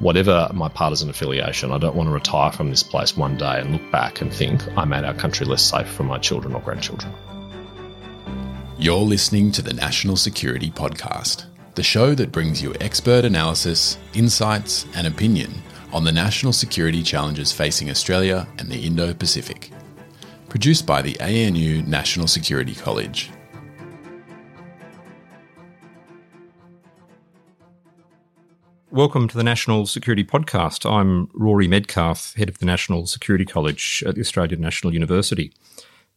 Whatever my partisan affiliation, I don't want to retire from this place one day and look back and think I made our country less safe for my children or grandchildren. You're listening to the National Security Podcast, the show that brings you expert analysis, insights, and opinion on the national security challenges facing Australia and the Indo Pacific. Produced by the ANU National Security College. Welcome to the National Security Podcast. I'm Rory Medcalf, head of the National Security College at the Australian National University.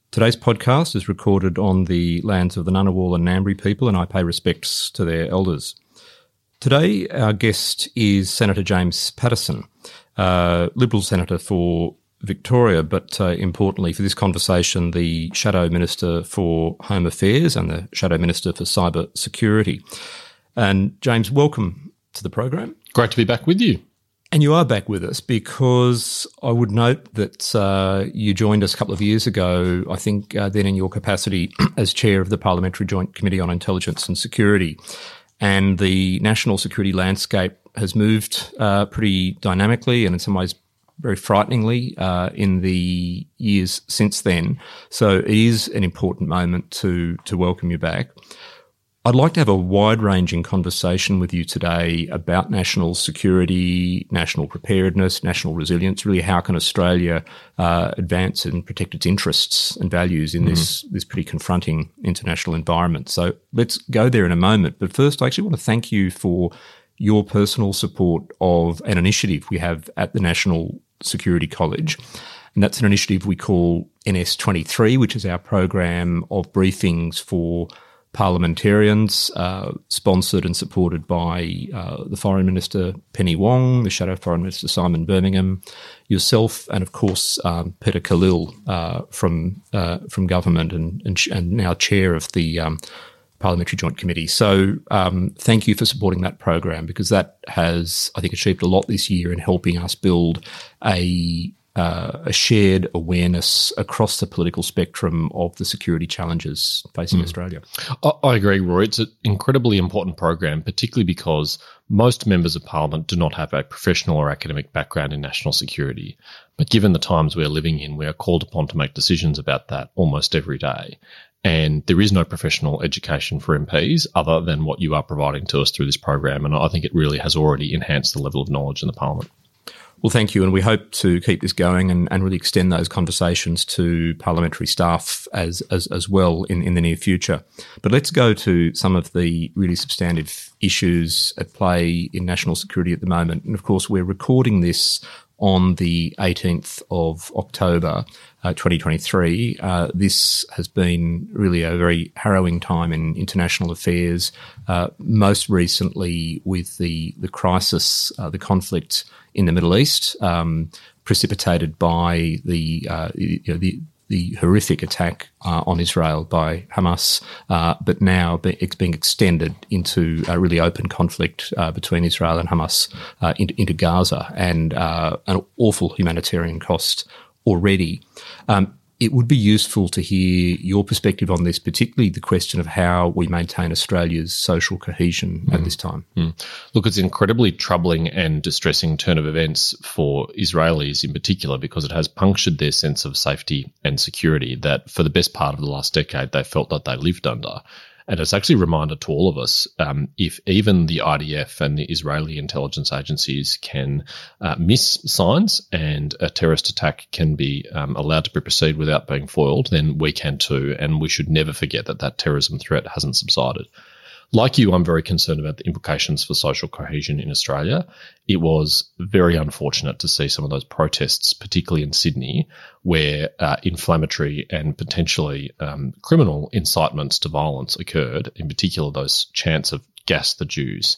Today's podcast is recorded on the lands of the Ngunnawal and Ngambri people, and I pay respects to their elders. Today, our guest is Senator James Paterson, uh, Liberal Senator for Victoria, but uh, importantly for this conversation, the Shadow Minister for Home Affairs and the Shadow Minister for Cyber Security. And James, welcome to the program. Great to be back with you. And you are back with us because I would note that uh, you joined us a couple of years ago, I think, uh, then in your capacity as chair of the Parliamentary Joint Committee on Intelligence and Security. And the national security landscape has moved uh, pretty dynamically and in some ways very frighteningly uh, in the years since then. So it is an important moment to to welcome you back. I'd like to have a wide ranging conversation with you today about national security, national preparedness, national resilience. Really, how can Australia uh, advance and protect its interests and values in mm. this, this pretty confronting international environment? So let's go there in a moment. But first, I actually want to thank you for your personal support of an initiative we have at the National Security College. And that's an initiative we call NS23, which is our program of briefings for parliamentarians, uh, sponsored and supported by uh, the Foreign Minister Penny Wong, the Shadow Foreign Minister Simon Birmingham, yourself, and of course um, Peter Khalil uh, from uh, from government and, and, and now chair of the um, Parliamentary Joint Committee. So um, thank you for supporting that program because that has, I think, achieved a lot this year in helping us build a uh, a shared awareness across the political spectrum of the security challenges facing mm. Australia. I, agree, Rory. It's an incredibly important program, particularly because most members of parliament do not have a professional or academic background in national security. But given the times we're living in, we are called upon to make decisions about that almost every day. And there is no professional education for MPs other than what you are providing to us through this program. And I think it really has already enhanced the level of knowledge in the parliament. Well, thank you. And we hope to keep this going and, and really extend those conversations to parliamentary staff as, as, as well in, in the near future. But let's go to some of the really substantive issues at play in national security at the moment. And of course, we're recording this on the 18th of October uh, 2023. Uh, this has been really a very harrowing time in international affairs, uh, most recently with the, the crisis, uh, the conflict in the Middle East, um, precipitated by the, uh, you know, the the horrific attack uh, on Israel by Hamas, uh, but now it's being extended into a really open conflict uh, between Israel and Hamas uh, into, into, Gaza and uh, an awful humanitarian cost already. Um, it would be useful to hear your perspective on this, particularly the question of how we maintain Australia's social cohesion mm. at this time. Mm. Look, it's an incredibly troubling and distressing turn of events for Israelis in particular because it has punctured their sense of safety and security that for the best part of the last decade they felt that they lived under. And it's actually a reminder to all of us um, if even the IDF and the Israeli intelligence agencies can uh, miss signs and a terrorist attack can be um, allowed to proceed without being foiled, then we can too. And we should never forget that that terrorism threat hasn't subsided. Like you, I'm very concerned about the implications for social cohesion in Australia. It was very unfortunate to see some of those protests, particularly in Sydney, where uh, inflammatory and potentially um, criminal incitements to violence occurred, in particular, those chants of gas the Jews.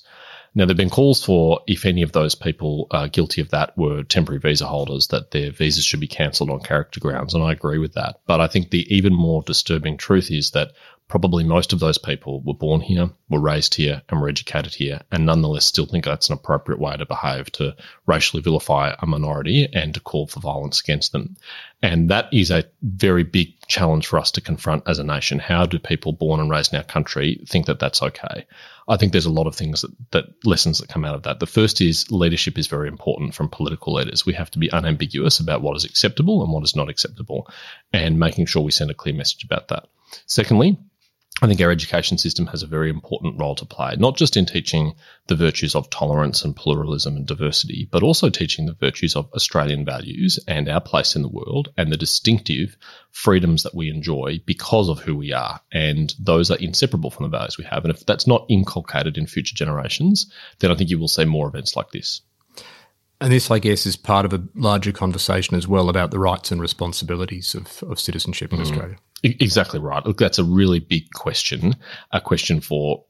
Now, there have been calls for if any of those people uh, guilty of that were temporary visa holders, that their visas should be cancelled on character grounds. And I agree with that. But I think the even more disturbing truth is that probably most of those people were born here, were raised here, and were educated here, and nonetheless still think that's an appropriate way to behave to racially vilify a minority and to call for violence against them. And that is a very big challenge for us to confront as a nation. How do people born and raised in our country think that that's okay? I think there's a lot of things that, that lessons that come out of that. The first is leadership is very important from political leaders. We have to be unambiguous about what is acceptable and what is not acceptable, and making sure we send a clear message about that. Secondly, I think our education system has a very important role to play, not just in teaching the virtues of tolerance and pluralism and diversity, but also teaching the virtues of Australian values and our place in the world and the distinctive freedoms that we enjoy because of who we are. And those are inseparable from the values we have. And if that's not inculcated in future generations, then I think you will see more events like this. And this, I guess, is part of a larger conversation as well about the rights and responsibilities of, of citizenship in mm. Australia. Exactly right. Look, that's a really big question, a question for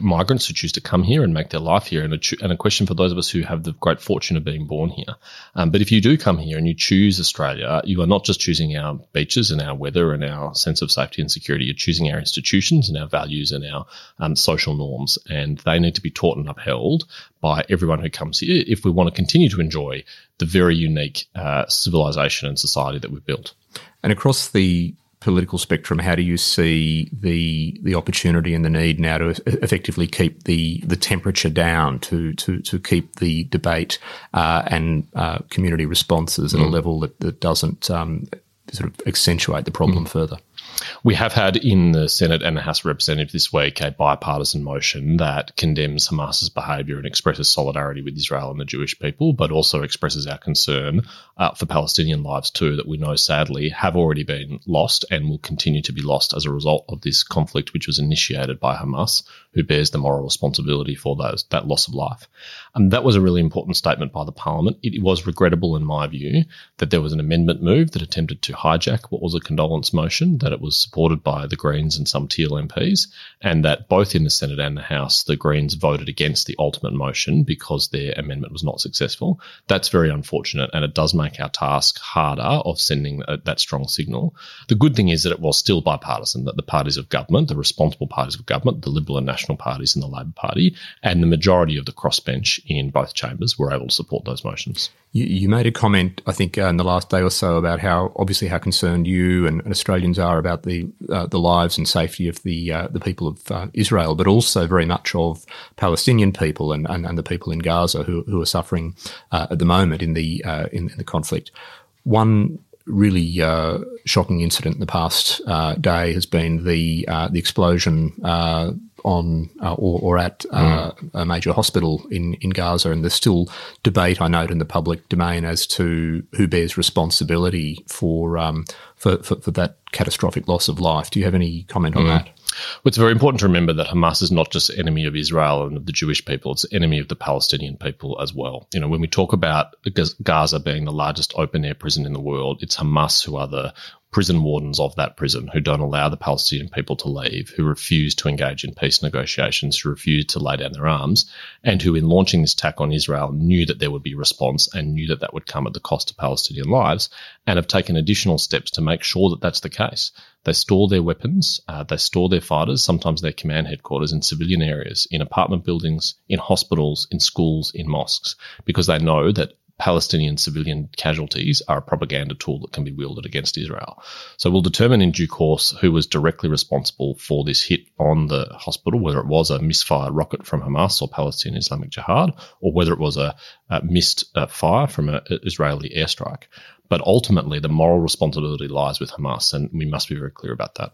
migrants who choose to come here and make their life here, and a, and a question for those of us who have the great fortune of being born here. Um, but if you do come here and you choose Australia, you are not just choosing our beaches and our weather and our sense of safety and security. You're choosing our institutions and our values and our um, social norms, and they need to be taught and upheld by everyone who comes here if we want to continue to enjoy the very unique uh, civilization and society that we've built. And across the political spectrum, how do you see the the opportunity and the need now to effectively keep the the temperature down, to to to keep the debate uh, and uh, community responses at mm. a level that that doesn't um, sort of accentuate the problem mm. further? We have had in the Senate and the House of Representatives this week a bipartisan motion that condemns Hamas's behaviour and expresses solidarity with Israel and the Jewish people, but also expresses our concern uh, for Palestinian lives too, that we know sadly have already been lost and will continue to be lost as a result of this conflict, which was initiated by Hamas, who bears the moral responsibility for those that loss of life. And that was a really important statement by the Parliament. It was regrettable, in my view, that there was an amendment move that attempted to hijack what was a condolence motion, that it was supported by the Greens and some Teal MPs, and that both in the Senate and the House, the Greens voted against the ultimate motion because their amendment was not successful. That's very unfortunate, and it does make our task harder of sending a, that strong signal. The good thing is that it was still bipartisan, that the parties of government, the responsible parties of government, the Liberal and National parties and the Labor Party, and the majority of the crossbench in both chambers were able to support those motions. You, you made a comment, I think, uh, in the last day or so about how obviously how concerned you and, Australians are about the uh, the lives and safety of the uh, the people of uh, Israel, but also very much of Palestinian people and, and, and the people in Gaza who, who are suffering uh, at the moment in the uh, in, in, the conflict. One really uh, shocking incident in the past day has been the the explosion on uh, or, or, at uh, mm. a major hospital in, in Gaza, and there's still debate, I note, in the public domain as to who bears responsibility for um, for, for, for, that catastrophic loss of life. Do you have any comment on mm. that? Well, it's very important to remember that Hamas is not just enemy of Israel and of the Jewish people; it's enemy of the Palestinian people as well. You know, when we talk about Gaza being the largest open air prison in the world, it's Hamas who are the prison wardens of that prison who don't allow the Palestinian people to leave, who refuse to engage in peace negotiations, who refuse to lay down their arms, and who, in launching this attack on Israel, knew that there would be response and knew that that would come at the cost of Palestinian lives, and have taken additional steps to make sure that that's the case. They store their weapons, uh, they store their fighters, sometimes their command headquarters in civilian areas, in apartment buildings, in hospitals, in schools, in mosques, because they know that Palestinian civilian casualties are a propaganda tool that can be wielded against Israel. So we'll determine in due course who was directly responsible for this hit on the hospital, whether it was a misfired rocket from Hamas or Palestinian Islamic Jihad, or whether it was a, a missed uh, fire from an Israeli airstrike. But ultimately, the moral responsibility lies with Hamas, and we must be very clear about that.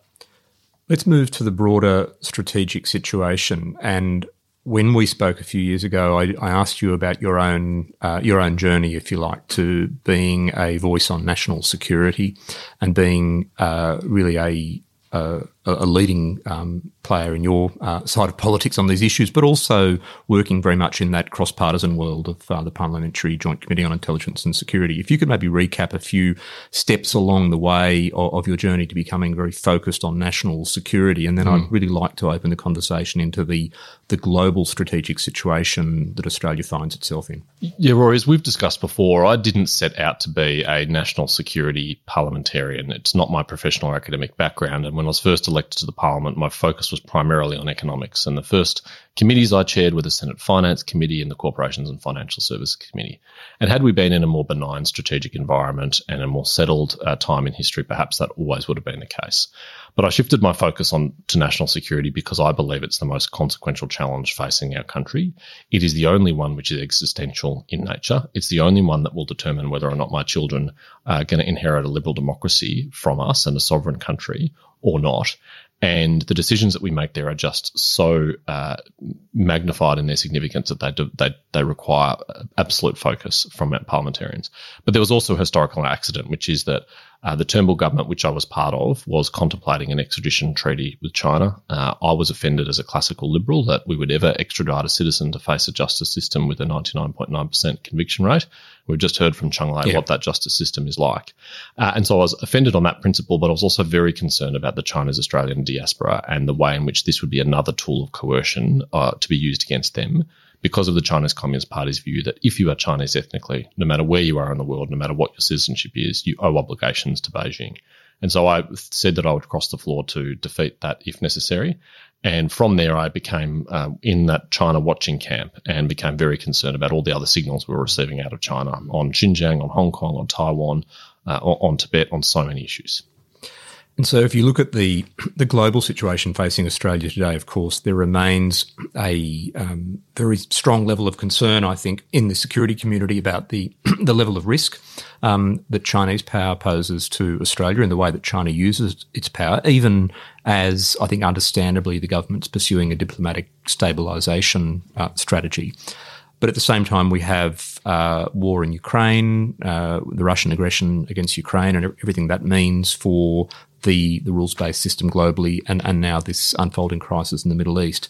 Let's move to the broader strategic situation and when we spoke a few years ago, I, I asked you about your own uh, your own journey, if you like, to being a voice on national security and being uh, really a, a, a, leading um, player in your uh, side of politics on these issues, but also working very much in that cross partisan world of uh, the Parliamentary Joint Committee on Intelligence and Security. If you could maybe recap a few steps along the way of, of your journey to becoming very focused on national security, and then mm. I'd really like to open the conversation into the, the global strategic situation that Australia finds itself in. Yeah, Rory, as we've discussed before, I didn't set out to be a national security parliamentarian. It's not my professional or academic background. And when I was first elected to the parliament, my focus was primarily on economics. And the first committees I chaired were the Senate Finance Committee and the Corporations and Financial Services Committee. And had we been in a more benign strategic environment and a more settled uh, time in history, perhaps that always would have been the case. But I shifted my focus on to national security because I believe it's the most consequential challenge facing our country. It is the only one which is existential in nature. It's the only one that will determine whether or not my children are going to inherit a liberal democracy from us and a sovereign country or not. And the decisions that we make there are just so uh, magnified in their significance that they, do, they they require absolute focus from parliamentarians. But there was also a historical accident, which is that uh, the Turnbull government, which I was part of, was contemplating an extradition treaty with China. Uh, I was offended as a classical liberal that we would ever extradite a citizen to face a justice system with a 99.9% conviction rate. We've just heard from Cheng Lei yeah. what that justice system is like. Uh, and so I was offended on that principle, but I was also very concerned about the Chinese Australian diaspora and the way in which this would be another tool of coercion uh, to be used against them because of the Chinese Communist Party's view that if you are Chinese ethnically, no matter where you are in the world, no matter what your citizenship is, you owe obligations to Beijing. And so I said that I would cross the floor to defeat that if necessary. And from there, I became uh, in that China watching camp and became very concerned about all the other signals we were receiving out of China on Xinjiang, on Hong Kong, on Taiwan, uh, on Tibet, on so many issues. And so, if you look at the the global situation facing Australia today, of course, there remains a um, very strong level of concern, I think, in the security community about the the level of risk um, that Chinese power poses to Australia and the way that China uses its power, even as I think, understandably, the government's pursuing a diplomatic stabilisation uh, strategy. But at the same time, we have uh, war in Ukraine, uh, the Russian aggression against Ukraine, and everything that means for the, the rules based system globally and, and now this unfolding crisis in the Middle East.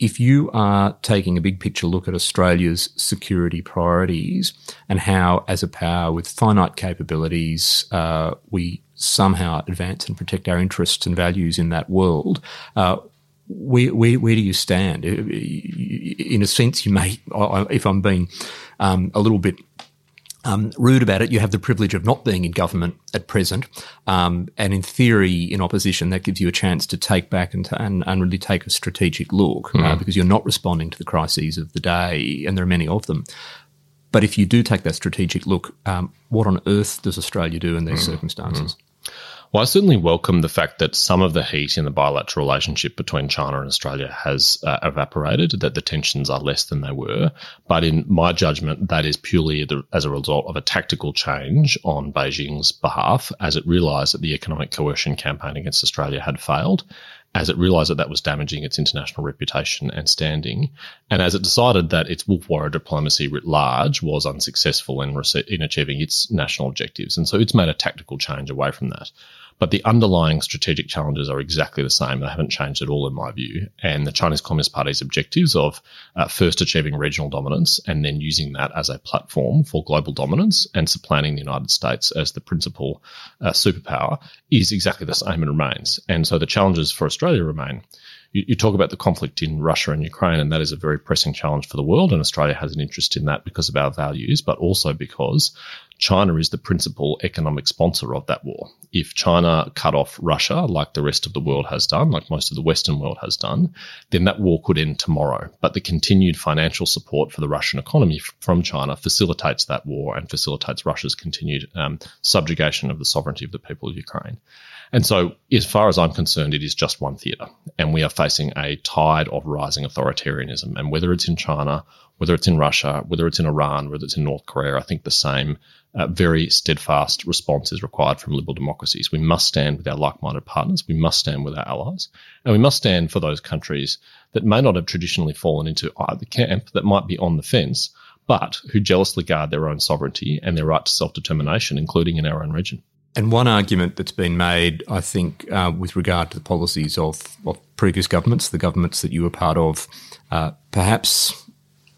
If you are taking a big picture look at Australia's security priorities and how, as a power with finite capabilities, uh, we somehow advance and protect our interests and values in that world, uh, where, where, where do you stand? In a sense, you may, if I'm being um, a little bit um, rude about it, you have the privilege of not being in government at present. Um, and in theory, in opposition, that gives you a chance to take back and, to, and, and, really take a strategic look mm. uh, because you're not responding to the crises of the day, and there are many of them. But if you do take that strategic look, um, what on earth does Australia do in these mm. circumstances? Mm. Well, I certainly welcome the fact that some of the heat in the bilateral relationship between China and Australia has uh, evaporated, that the tensions are less than they were. But in my judgment, that is purely the, as a result of a tactical change on Beijing's behalf as it realised that the economic coercion campaign against Australia had failed as it realised that that was damaging its international reputation and standing, and as it decided that its wolf warrior diplomacy writ large was unsuccessful in, rece- in achieving its national objectives. And so it's made a tactical change away from that. But the underlying strategic challenges are exactly the same. They haven't changed at all, in my view. And the Chinese Communist Party's objectives of uh, first achieving regional dominance and then using that as a platform for global dominance and supplanting the United States as the principal uh, superpower is exactly the same and remains. And so the challenges for Australia remain you, you, talk about the conflict in Russia and Ukraine, and that is a very pressing challenge for the world. And Australia has an interest in that because of our values, but also because China is the principal economic sponsor of that war. If China cut off Russia, like the rest of the world has done, like most of the Western world has done, then that war could end tomorrow. But the continued financial support for the Russian economy from China facilitates that war and facilitates Russia's continued um, subjugation of the sovereignty of the people of Ukraine. And so, as far as I'm concerned, it is just one theatre. And we are facing a tide of rising authoritarianism. And whether it's in China, whether it's in Russia, whether it's in Iran, whether it's in North Korea, I think the same uh, very steadfast response is required from liberal democracies. We must stand with our like minded partners. We must stand with our allies. And we must stand for those countries that may not have traditionally fallen into either camp, that might be on the fence, but who jealously guard their own sovereignty and their right to self determination, including in our own region. And one argument that's been made, I think, uh, with regard to the policies of, of, previous governments, the governments that you were part of, uh, perhaps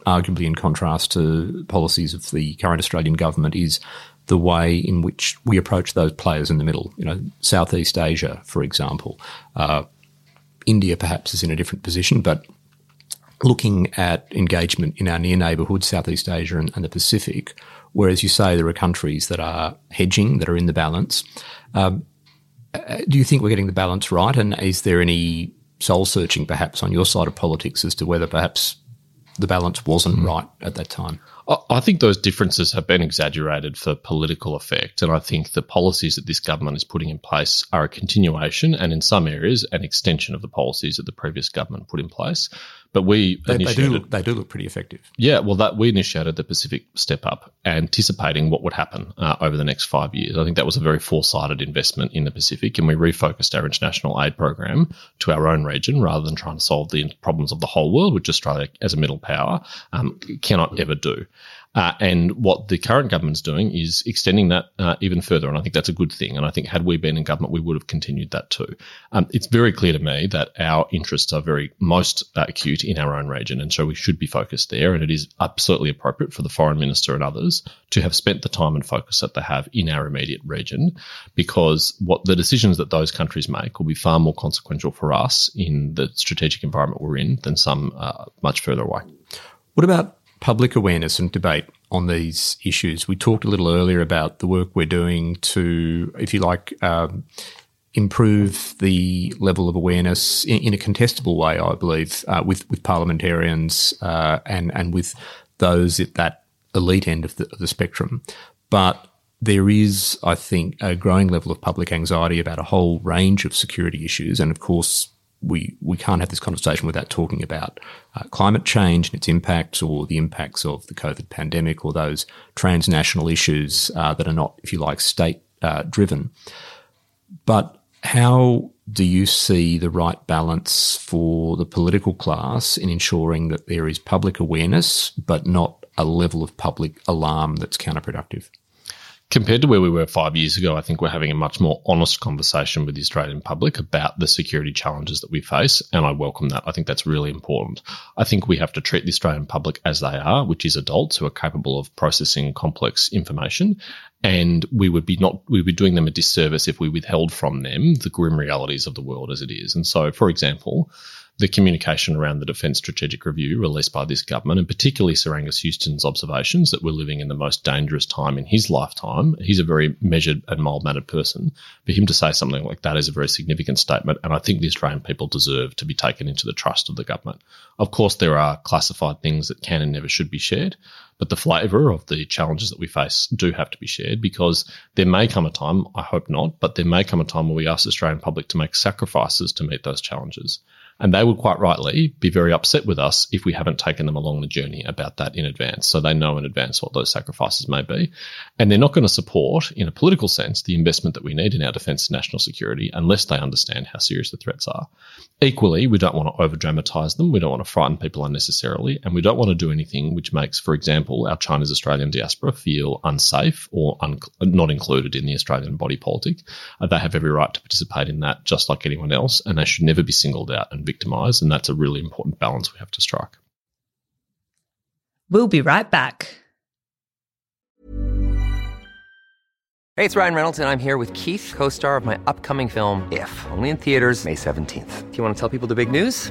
arguably in contrast to policies of the current Australian government, is the way in which we approach those players in the middle. You know, Southeast Asia, for example. Uh, India perhaps is in a different position, but looking at engagement in our near neighbourhood, Southeast Asia and, and, the Pacific, whereas you say there are countries that are hedging, that are in the balance. Um, uh, do you think we're getting the balance right? And is there any soul searching perhaps on your side of politics as to whether perhaps the balance wasn't mm. right at that time? I think those differences have been exaggerated for political effect. And I think the policies that this government is putting in place are a continuation and, in some areas, an extension of the policies that the previous government put in place. But we they, they do look, they do look pretty effective. Yeah, well, that we initiated the Pacific Step Up, anticipating what would happen uh, over the next five years. I think that was a very foresighted investment in the Pacific, and we refocused our international aid program to our own region rather than trying to solve the problems of the whole world, which Australia, as a middle power, um, cannot ever do. Uh, and what the current government's doing is extending that uh, even further. And I think that's a good thing. And I think had we been in government, we would have continued that too. Um, it's very clear to me that our interests are very most uh, acute in our own region. And so we should be focused there. And it is absolutely appropriate for the foreign minister and others to have spent the time and focus that they have in our immediate region because what the decisions that those countries make will be far more consequential for us in the strategic environment we're in than some uh, much further away. What about public awareness and debate on these issues. We talked a little earlier about the work we're doing to, if you like, um, improve the level of awareness in, in a contestable way, I believe, uh, with with parliamentarians uh, and and with those at that elite end of the, of the spectrum. But there is, I think, a growing level of public anxiety about a whole range of security issues, and of course, we we can't have this conversation without talking about uh, climate change and its impacts, or the impacts of the COVID pandemic, or those transnational issues uh, that are not, if you like, state uh, driven. But how do you see the right balance for the political class in ensuring that there is public awareness, but not a level of public alarm that's counterproductive? Compared to where we were five years ago, I think we're having a much more honest conversation with the Australian public about the security challenges that we face, and I welcome that. I think that's really important. I think we have to treat the Australian public as they are, which is adults who are capable of processing complex information, and we would be not we would be doing them a disservice if we withheld from them the grim realities of the world as it is. And so, for example, the communication around the Defence Strategic Review released by this government, and particularly Sir Angus Houston's observations that we're living in the most dangerous time in his lifetime. He's a very measured and mild mannered person. For him to say something like that is a very significant statement, and I think the Australian people deserve to be taken into the trust of the government. Of course, there are classified things that can and never should be shared, but the flavour of the challenges that we face do have to be shared because there may come a time, I hope not, but there may come a time where we ask the Australian public to make sacrifices to meet those challenges. And they would quite rightly be very upset with us if we haven't taken them along the journey about that in advance. So they know in advance what those sacrifices may be. And they're not going to support, in a political sense, the investment that we need in our defence and national security unless they understand how serious the threats are. Equally, we don't want to over dramatize them. We don't want to frighten people unnecessarily. And we don't want to do anything which makes, for example, our Chinese Australian diaspora feel unsafe or un- not included in the Australian body politic. They have every right to participate in that just like anyone else, and they should never be singled out and victimized. And that's a really important balance we have to strike. We'll be right back. Hey, it's Ryan Reynolds, and I'm here with Keith, co star of my upcoming film, If, only in theaters, May 17th. Do you want to tell people the big news?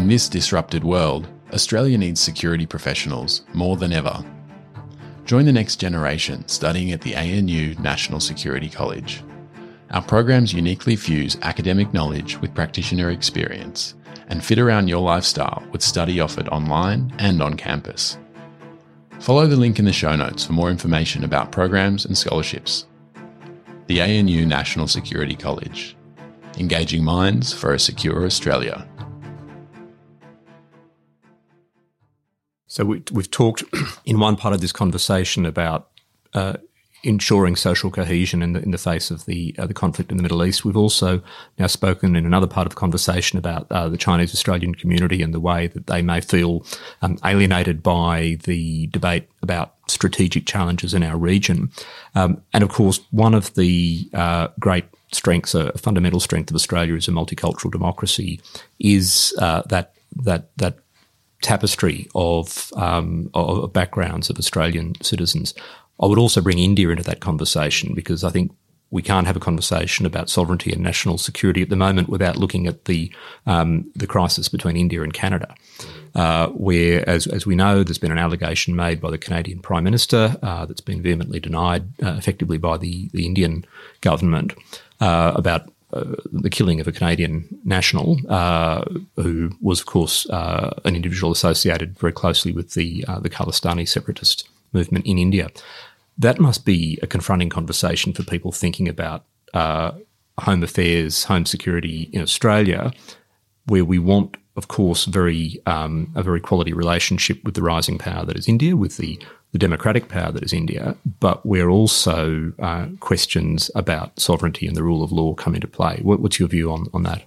In this disrupted world, Australia needs security professionals more than ever. Join the next generation studying at the ANU National Security College. Our programs uniquely fuse academic knowledge with practitioner experience and fit around your lifestyle with study offered online and on campus. Follow the link in the show notes for more information about programs and scholarships. the ANU National Security College, engaging minds for a secure Australia. So we, have talked in one part of this conversation about uh, ensuring social cohesion in the in the face of the uh, the conflict in the Middle East. We've also now spoken in another part of the conversation about uh, the Chinese Australian community and the way that they may feel um, alienated by the debate about strategic challenges in our region. Um, and of course, one of the uh, great strengths, a fundamental strength of Australia as a multicultural democracy, is uh, that that that tapestry of, um, of backgrounds of Australian citizens. I would also bring India into that conversation because I think we can't have a conversation about sovereignty and national security at the moment without looking at the um, the crisis between India and Canada, uh, where, as, as we know, there's been an allegation made by the Canadian Prime Minister uh, that's been vehemently denied, uh, effectively by the the Indian government, uh, about uh, the killing of a Canadian national uh, who was, of course, an individual associated very closely with the the Khalistani separatist movement in India. That must be a confronting conversation for people thinking about uh, home affairs, home security in Australia, where we want, of course, very um, a very quality relationship with the rising power that is India, with the the democratic power that is India, but where also uh, questions about sovereignty and the rule of law come into play. What, what's your view on, on that?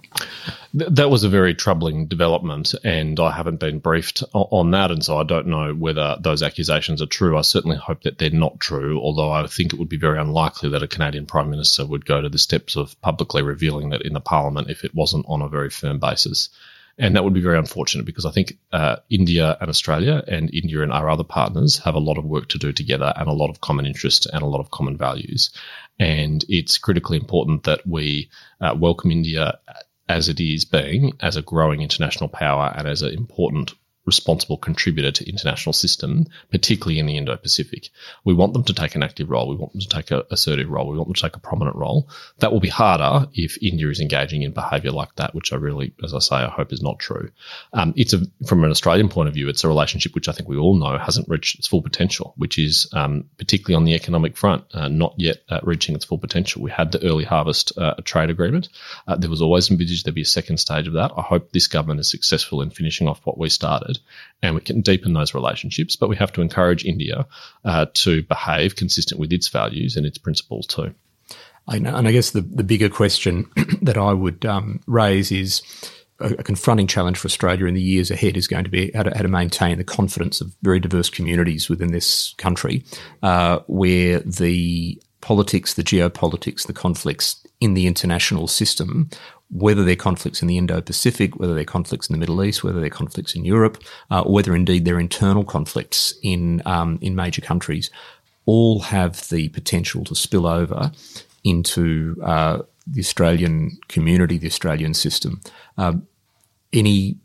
That was a very troubling development, and I haven't been briefed on that, and so I don't know whether those accusations are true. I certainly hope that they're not true, although I think it would be very unlikely that a Canadian Prime Minister would go to the steps of publicly revealing that in the Parliament if it wasn't on a very firm basis. And that would be very unfortunate because I think uh, India and Australia and India and our other partners have a lot of work to do together and a lot of common interest and a lot of common values. And it's critically important that we uh, welcome India as it is being, as a growing international power and as an important responsible contributor to international system, particularly in the Indo-Pacific. We want them to take an active role. We want them to take an assertive role. We want them to take a prominent role. That will be harder if India is engaging in behaviour like that, which I really, as I say, I hope is not true. Um, it's a, from an Australian point of view, it's a relationship which I think we all know hasn't reached its full potential, which is um, particularly on the economic front, uh, not yet uh, reaching its full potential. We had the early harvest uh, trade agreement. Uh, there was always envisaged there'd be a second stage of that. I hope this government is successful in finishing off what we started and we can deepen those relationships. But we have to encourage India uh, to behave consistent with its values and its principles too. Know, and I guess the, the bigger question that I would um, raise is a, a, confronting challenge for Australia in the years ahead is going to be how to, how to maintain the confidence of very diverse communities within this country, uh, where the politics, the geopolitics, the conflicts in the international system whether they're conflicts in the Indo-Pacific, whether they're conflicts in the Middle East, whether they're conflicts in Europe, uh, or whether indeed they're internal conflicts in um, in major countries, all have the potential to spill over into uh, the Australian community, the Australian system. Um, any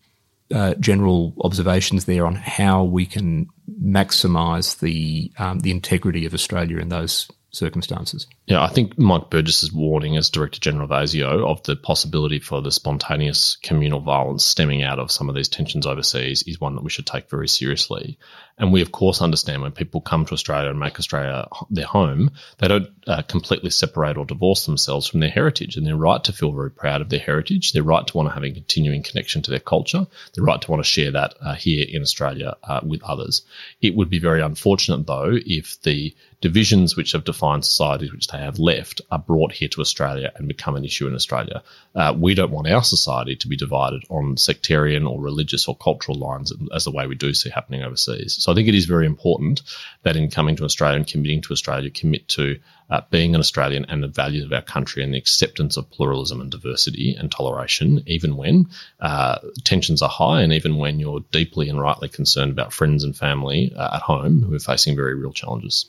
uh, general observations there on how we can maximise the um, the integrity of Australia in those circumstances. Yeah, I think Mike Burgess's warning as Director General of ASIO of the possibility for the spontaneous communal violence stemming out of some of these tensions overseas is one that we should take very seriously. And we, of course, understand when people come to Australia and make Australia their home, they don't uh, completely separate or divorce themselves from their heritage. And they're right to feel very proud of their heritage. They're right to want to have a continuing connection to their culture. They're right to want to share that uh, here in Australia uh, with others. It would be very unfortunate, though, if the divisions which have defined societies which they have left are brought here to Australia and become an issue in Australia. Uh, we don't want our society to be divided on sectarian or religious or cultural lines as the way we do see happening overseas. So I think it is very important that in coming to Australia and committing to Australia, commit to uh, being an Australian and the values of our country and the acceptance of pluralism and diversity and toleration, even when uh, tensions are high and even when you're deeply and rightly concerned about friends and family uh, at home who are facing very real challenges.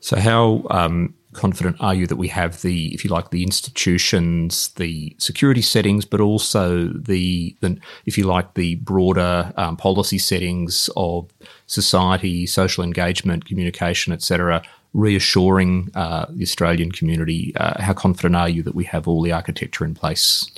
So, how um, confident are you that we have the, if you like, the institutions, the security settings, but also the, the if you like, the broader um, policy settings of society, social engagement, communication, etc., reassuring uh, the Australian community? Uh, how confident are you that we have all the architecture in place?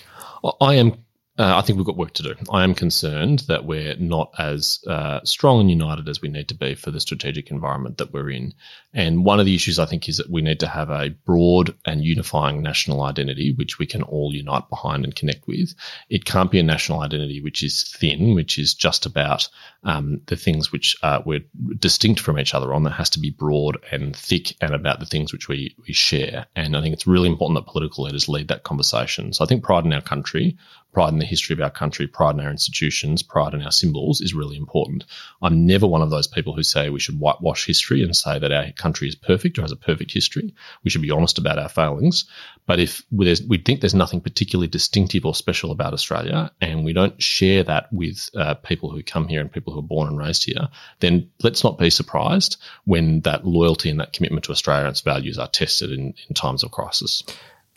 I am Uh, I think we've got work to do. I am concerned that we're not as uh, strong and united as we need to be for the strategic environment that we're in. And one of the issues I think is that we need to have a broad and unifying national identity, which we can all unite behind and connect with. It can't be a national identity which is thin, which is just about um, the things which uh, we're distinct from each other on. That has to be broad and thick and about the things which we, we share. And I think it's really important that political leaders lead that conversation. So I think pride in our country, pride in the history of our country, pride in our institutions, pride in our symbols is really important. I'm never one of those people who say we should whitewash history and say that our country is perfect or has a perfect history. We should be honest about our failings. But if we think there's nothing particularly distinctive or special about Australia, and we don't share that with uh, people who come here and people who are born and raised here, then let's not be surprised when that loyalty and that commitment to Australia and its values are tested in, in times of crisis.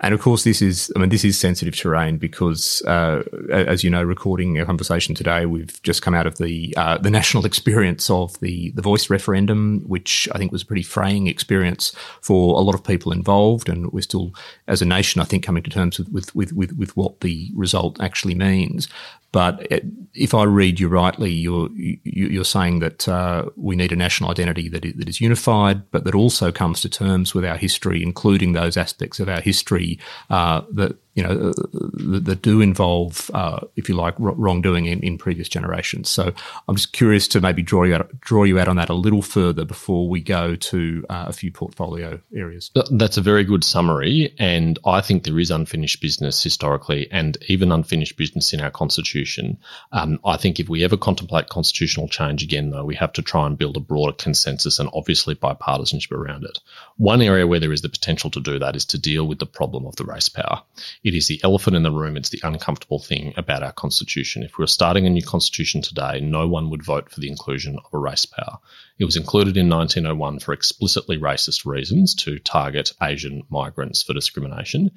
And of course, this is, I mean, this is sensitive terrain because, uh, as you know, recording a conversation today, we've just come out of the uh, the national experience of the the voice referendum, which I think was a pretty fraying experience for a lot of people involved, and we're still, as a nation, I think, coming to terms with with with, with what the result actually means. But if I read you rightly, you're you're saying that uh, we need a national identity that is, that is unified, but that also comes to terms with our history, including those aspects of our history uh, that you know, that, do involve, uh, if you like, wrongdoing in, in, previous generations. So I'm just curious to maybe draw you out, draw you out on that a little further before we go to uh, a few portfolio areas. That's a very good summary, and I think there is unfinished business historically, and even unfinished business in our constitution. Um, I think if we ever contemplate constitutional change again, though, we have to try and build a broader consensus and obviously bipartisanship around it. One area where there is the potential to do that is to deal with the problem of the race power. Is the elephant in the room. It's the uncomfortable thing about our constitution. If we were starting a new constitution today, no one would vote for the inclusion of a race power. It was included in 1901 for explicitly racist reasons to target Asian migrants for discrimination.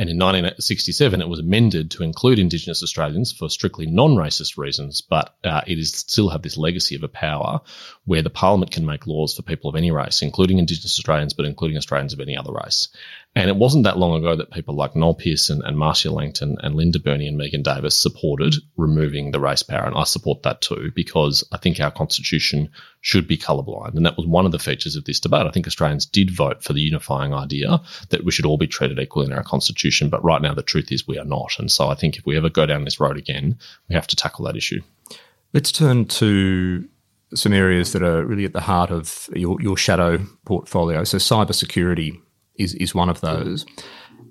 And in 1967, it was amended to include Indigenous Australians for strictly non racist reasons, but uh, it is still have this legacy of a power where the Parliament can make laws for people of any race, including Indigenous Australians, but including Australians of any other race. And it wasn't that long ago that people like Noel Pearson and Marcia Langton and Linda Burney and Megan Davis supported removing the race power. And I support that too, because I think our constitution should be colourblind. And that was one of the features of this debate. I think Australians did vote for the unifying idea that we should all be treated equally in our constitution. But right now, the truth is we are not. And so I think if we ever go down this road again, we have to tackle that issue. Let's turn to some areas that are really at the heart of your, your shadow portfolio. So cybersecurity is is one of those.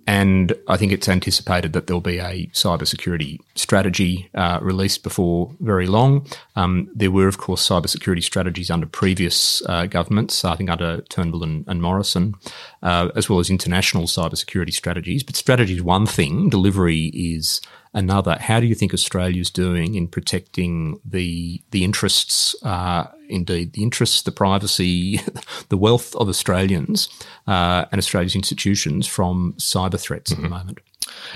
And I think it's anticipated that there'll be a cybersecurity strategy uh, released before very long. Um, there were, of course, cybersecurity strategies under previous uh, governments, I think under Turnbull and, and Morrison, uh, as well as international cybersecurity strategies. But strategy is one thing, delivery is another. How do you think Australia is doing in protecting the the interests, uh, indeed the interests, the privacy, the wealth of Australians uh, and Australia's institutions from cyber threats mm-hmm. at the mm-hmm. moment?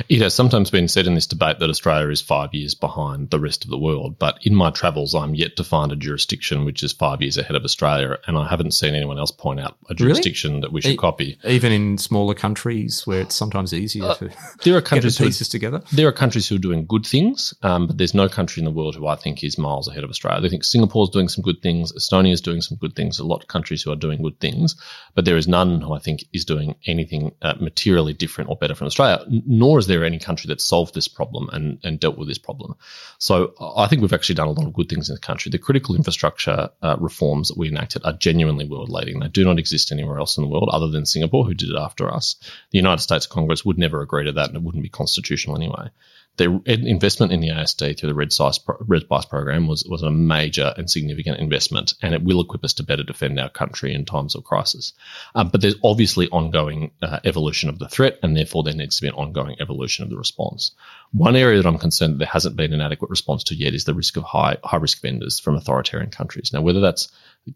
It has sometimes been said in this debate that Australia is five years behind the rest of the world, but in my travels, I'm yet to find a jurisdiction which is five years ahead of Australia, and I haven't seen anyone else point out a jurisdiction really? that we should e- copy. Even in smaller countries where it's sometimes easier uh, to there are countries get the pieces who, together. There are countries who are doing good things, um, but there's no country in the world who I think is miles ahead of Australia. I think Singapore's doing some good things, Estonia is doing some good things, a lot of countries who are doing good things, but there is none who I think is doing anything uh, materially different or better from Australia, n- nor is there any country that solved this problem and, and dealt with this problem. So I think we've actually done a lot of good things in the country. The critical infrastructure uh, reforms that we enacted are genuinely world leading. They do not exist anywhere else in the world other than Singapore, who did it after us. The United States Congress would never agree to that, and it wouldn't be constitutional anyway the investment in the ASD through the Red Spice, Red Spice program was, was a major and significant investment, and it will equip us to better defend our country in times of crisis. Um, but there's obviously ongoing uh, evolution of the threat, and therefore there needs to be an ongoing evolution of the response. One area that I'm concerned that there hasn't been an adequate response to yet is the risk of high high risk vendors from authoritarian countries. Now, whether that's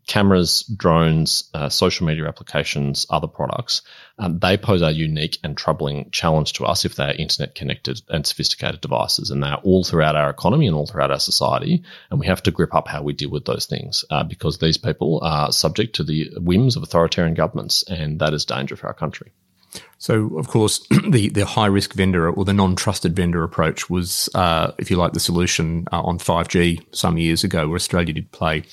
cameras, drones, uh, social media applications, other products, um, they pose a unique and troubling challenge to us if they are internet connected and sophisticated devices. And they are all throughout our economy and all throughout our society. And we have to grip up how we deal with those things uh, because these people are subject to the whims of authoritarian governments, and that is danger for our country. So, of course, the, the high risk vendor or the non trusted vendor approach was, uh, if you like, the solution uh, on 5G some years ago, where Australia did play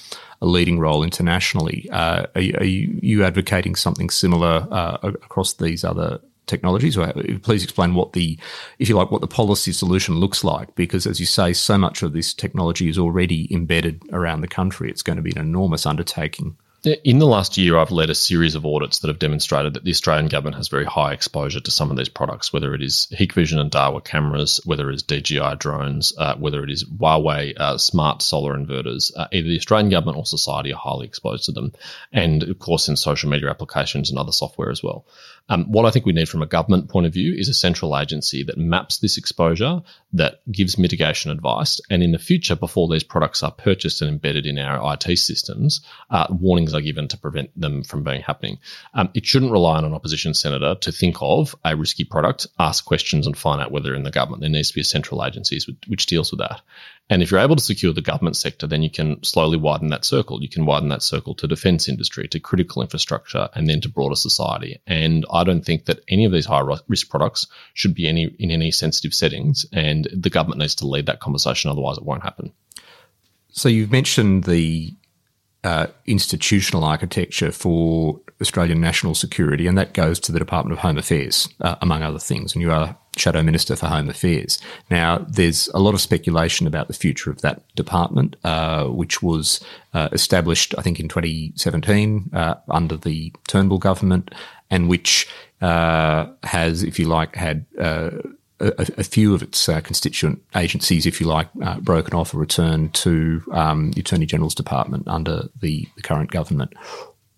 a leading role internationally. Uh, are, are, you advocating something similar uh, across these other technologies? Or please explain what the, if you like, what the policy solution looks like, because as you say, so much of this technology is already embedded around the country. It's going to be an enormous undertaking. In the last year, I've led a series of audits that have demonstrated that the Australian government has very high exposure to some of these products, whether it is Hikvision and Dahua cameras, whether it is DJI drones, uh, whether it is Huawei uh, smart solar inverters. Uh, either the Australian government or society are highly exposed to them, and of course in social media applications and other software as well. Um, what I think we need from a government point of view is a central agency that maps this exposure, that gives mitigation advice, and in the future, before these products are purchased and embedded in our IT systems, uh, warnings are given to prevent them from being happening. Um, it shouldn't rely on an opposition senator to think of a risky product, ask questions, and find out whether in the government. There needs to be a central agency which deals with that. And if you're able to secure the government sector, then you can slowly widen that circle. You can widen that circle to defence industry, to critical infrastructure, and then to broader society. And I don't think that any of these high risk products should be any in any sensitive settings. And the government needs to lead that conversation, otherwise it won't happen. So you've mentioned the uh, institutional architecture for Australian national security, and that goes to the Department of Home Affairs, uh, among other things. And you are Shadow Minister for Home Affairs. Now, there's a lot of speculation about the future of that department, uh, which was uh, established, I think, in 2017 uh, under the Turnbull government, and which uh, has, if you like, had uh, a, a, few of its uh, constituent agencies, if you like, uh, broken off or returned to um, the Attorney General's Department under the, the, current government.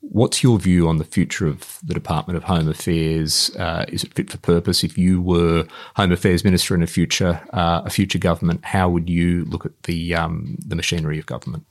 What's your view on the future of the Department of Home Affairs? Uh, is it fit for purpose? If you were Home Affairs Minister in a future uh, a future government, how would you look at the um, the machinery of government?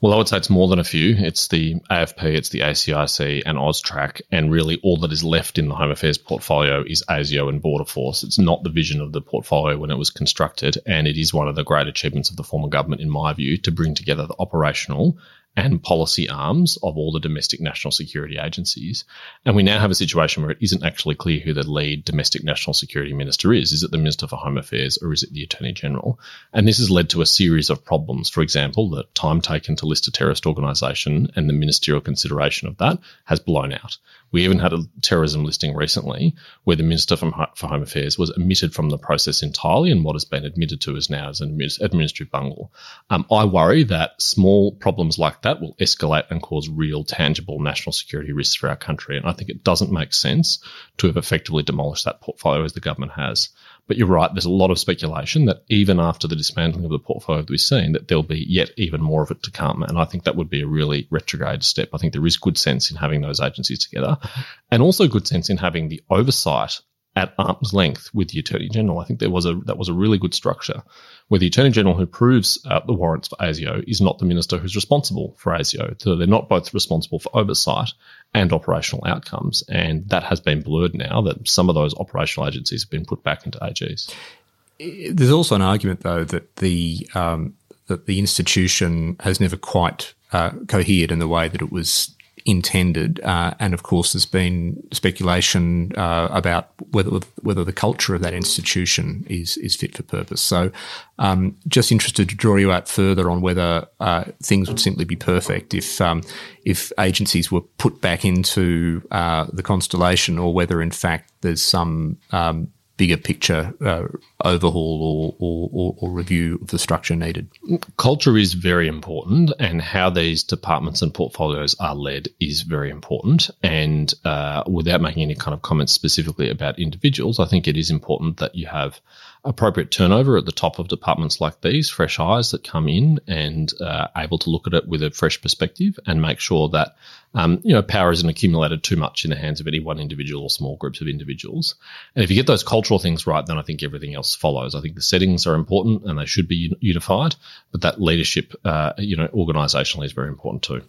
Well, I would say it's more than a few. It's the AFP, it's the ACIC and AUSTRAC, and really all that is left in the Home Affairs portfolio is ASIO and Border Force. It's not the vision of the portfolio when it was constructed, and it is one of the great achievements of the former government, in my view, to bring together the operational and policy arms of all the domestic national security agencies. And we now have a situation where it isn't actually clear who the lead domestic national security minister is. Is it the Minister for Home Affairs or is it the Attorney General? And this has led to a series of problems. For example, the time taken to list a terrorist organisation and the ministerial consideration of that has blown out. We even had a terrorism listing recently where the Minister for Home Affairs was omitted from the process entirely, and what has been admitted to is now as an administrative bungle. Um, I worry that small problems like that will escalate and cause real, tangible national security risks for our country. And I think it doesn't make sense to have effectively demolished that portfolio as the government has. But you're right, there's a lot of speculation that even after the dismantling of the portfolio that we've seen, that there'll be yet even more of it to come. And I think that would be a really retrograde step. I think there is good sense in having those agencies together and also good sense in having the oversight at arm's length with the Attorney General. I think there was a that was a really good structure where the Attorney General who approves uh, the warrants for ASIO is not the minister who's responsible for ASIO. So they're not both responsible for oversight and operational outcomes. And that has been blurred now that some of those operational agencies have been put back into AGs. There's also an argument, though, that the um, that the institution has never quite uh, cohered in the way that it was intended. Uh, and of course, there's been speculation uh, about whether whether the culture of that institution is is fit for purpose. So, um, just interested to draw you out further on whether uh, things would simply be perfect if um, if agencies were put back into uh, the constellation, or whether in fact there's some um, bigger picture uh, overhaul or, or, or, review of the structure needed? Culture is very important, and how these departments and portfolios are led is very important. And uh, without making any kind of comments specifically about individuals, I think it is important that you have appropriate turnover at the top of departments like these, fresh eyes that come in and uh, able to look at it with a fresh perspective and make sure that um, you know power isn't accumulated too much in the hands of any one individual or small groups of individuals. And if you get those cultural things right, then I think everything else follows. I think the settings are important and they should be unified, but that leadership, uh, you know, organisationally is very important too.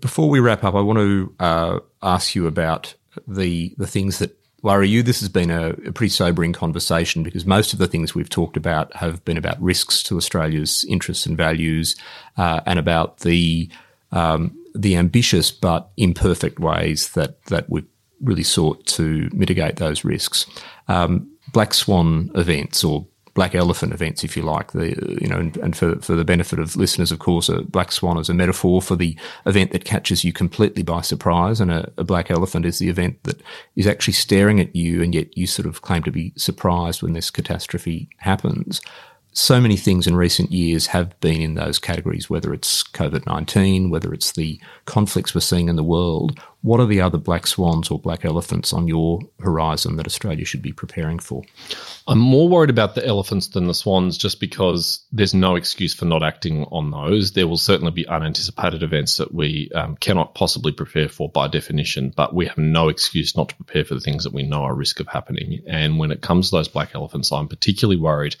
Before we wrap up, I want to uh, ask you about the the things that you. This has been a, a, pretty sobering conversation because most of the things we've talked about have been about risks to Australia's interests and values, uh, and about the um, the ambitious but imperfect ways that that we've really sought to mitigate those risks. Um, black swan events or black elephant events, if you like. The you know, and, and, for for the benefit of listeners, of course, a black swan is a metaphor for the event that catches you completely by surprise, and a, a, black elephant is the event that is actually staring at you, and yet you sort of claim to be surprised when this catastrophe happens so many things in recent years have been in those categories, whether it's COVID 19, whether it's the conflicts we're seeing in the world. What are the other black swans or black elephants on your horizon that Australia should be preparing for? I'm more worried about the elephants than the swans just because there's no excuse for not acting on those. There will certainly be unanticipated events that we um, cannot possibly prepare for by definition, but we have no excuse not to prepare for the things that we know are risk of happening. And when it comes to those black elephants, I'm particularly worried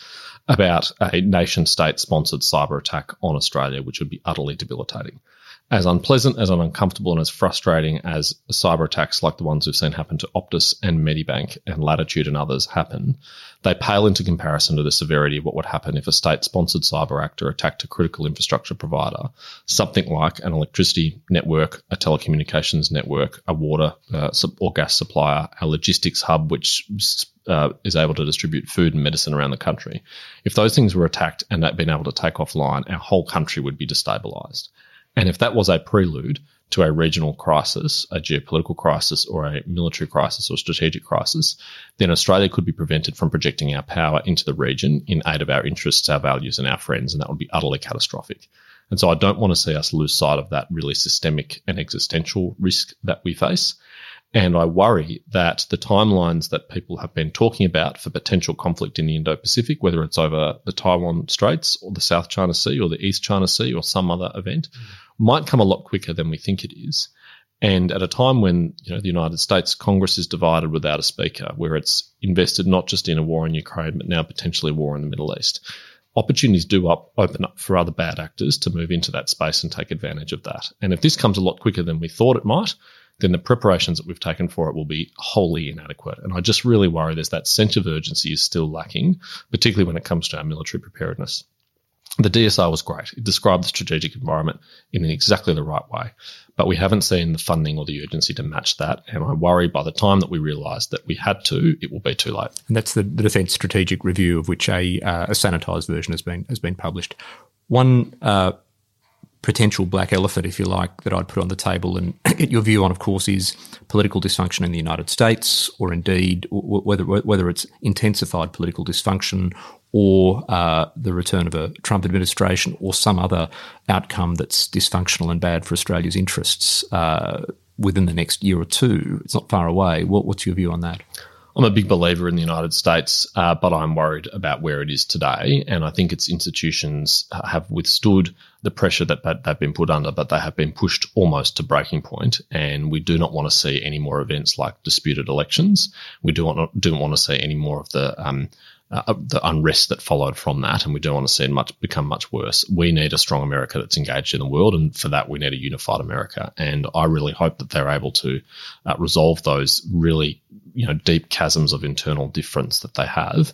about a nation state sponsored cyber attack on Australia, which would be utterly debilitating. As unpleasant, as uncomfortable, and as frustrating as cyber attacks like the ones we've seen happen to Optus and Medibank and Latitude and others happen, they pale into comparison to the severity of what would happen if a state sponsored cyber actor attacked a critical infrastructure provider, something like an electricity network, a telecommunications network, a water uh, or gas supplier, a logistics hub, which uh, is able to distribute food and medicine around the country. If those things were attacked and that been able to take offline, our whole country would be destabilized. And if that was a prelude to a regional crisis, a geopolitical crisis, or a military crisis or strategic crisis, then Australia could be prevented from projecting our power into the region in aid of our interests, our values, and our friends, and that would be utterly catastrophic. And so I don't want to see us lose sight of that really systemic and existential risk that we face. And I worry that the timelines that people have been talking about for potential conflict in the Indo Pacific, whether it's over the Taiwan Straits or the South China Sea or the East China Sea or some other event, mm. Might come a lot quicker than we think it is. And at a time when you know the United States Congress is divided without a speaker, where it's invested not just in a war in Ukraine, but now potentially a war in the Middle East, opportunities do up, open up for other bad actors to move into that space and take advantage of that. And if this comes a lot quicker than we thought it might, then the preparations that we've taken for it will be wholly inadequate. And I just really worry there's that sense of urgency is still lacking, particularly when it comes to our military preparedness. The DSR was great. It described the strategic environment in exactly the right way, but we haven't seen the funding or the urgency to match that. And I worry by the time that we realise that we had to, it will be too late. And that's the, the Defence Strategic Review, of which a, uh, a sanitised version has been has been published. One uh, potential black elephant, if you like, that I'd put on the table and get your view on, of course, is political dysfunction in the United States, or indeed whether whether it's intensified political dysfunction or uh, the return of a Trump administration or some other outcome that's dysfunctional and bad for Australia's interests uh, within the next year or two. It's not far away. What, what's your view on that? I'm a big believer in the United States, uh, but I'm worried about where it is today. And I think its institutions have withstood the pressure that they've been put under, but they have been pushed almost to breaking point. And we do not want to see any more events like disputed elections. We do want do not want to see any more of the um, uh, the unrest that followed from that, and we don't want to see it much become much worse. We need a strong America that's engaged in the world, and for that, we need a unified America. And I really hope that they're able to uh, resolve those really you know deep chasms of internal difference that they have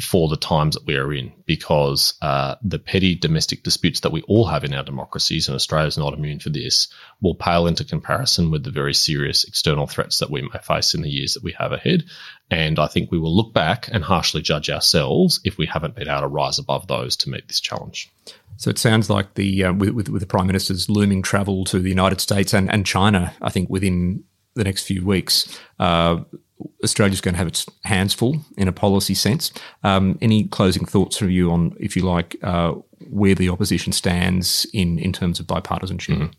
for the times that we are in because uh, the petty domestic disputes that we all have in our democracies and Australia is not immune for this will pale into comparison with the very serious external threats that we may face in the years that we have ahead and I think we will look back and harshly judge ourselves if we haven't been able to rise above those to meet this challenge. So it sounds like the uh, with, with, with the prime minister's looming travel to the United States and, and China, I think within the next few weeks, uh, Australia's going to have its hands full in a policy sense. Um, any closing thoughts from you on, if you like, uh, where the opposition stands in, in terms of bipartisanship? Mm.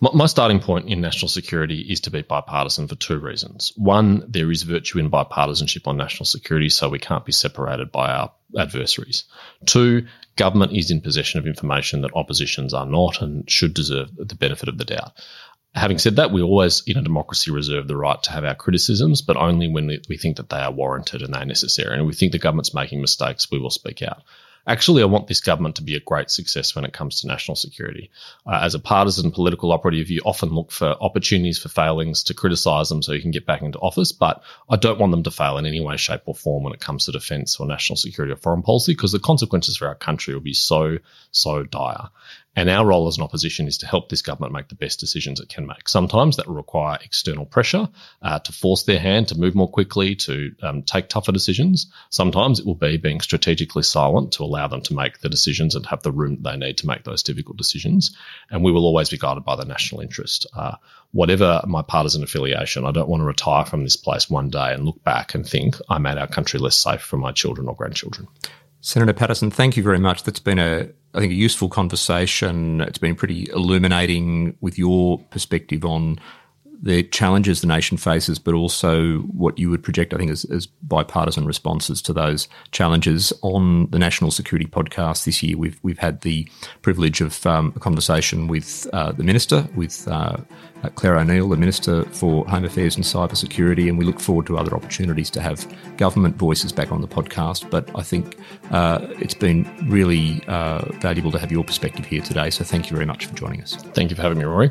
My, my, starting point in national security is to be bipartisan for two reasons. One, there is virtue in bipartisanship on national security, so we can't be separated by our adversaries. Two, government is in possession of information that oppositions are not and should deserve the benefit of the doubt. Having said that, we always, in a democracy, reserve the right to have our criticisms, but only when we think that they are warranted and they're necessary. And if we think the government's making mistakes, we will speak out. Actually, I want this government to be a great success when it comes to national security. Uh, as a partisan political operative, you often look for opportunities for failings to criticise them so you can get back into office, but I don't want them to fail in any way, shape, or form when it comes to defence or national security or foreign policy because the consequences for our country will be so, so dire. And our role as an opposition is to help this government make the best decisions it can make. Sometimes that will require external pressure uh, to force their hand to move more quickly, to um, take tougher decisions. Sometimes it will be being strategically silent to allow them to make the decisions and have the room they need to make those difficult decisions. And we will always be guided by the national interest. Uh, whatever my partisan affiliation, I don't want to retire from this place one day and look back and think I made our country less safe for my children or grandchildren. Senator Paterson, thank you very much. That's been a, I think, a useful conversation. It's been pretty illuminating with your perspective on the challenges the nation faces, but also what you would project, I think, as, as, bipartisan responses to those challenges. On the National Security Podcast this year, we've we've had the privilege of um, a conversation with uh, the minister, with uh, uh, Clare O'Neil, the Minister for Home Affairs and Cyber Security, and we look forward to other opportunities to have government voices back on the podcast. But I think uh, it's been really uh, valuable to have your perspective here today. So thank you very much for joining us. Thank you for having me, Rory.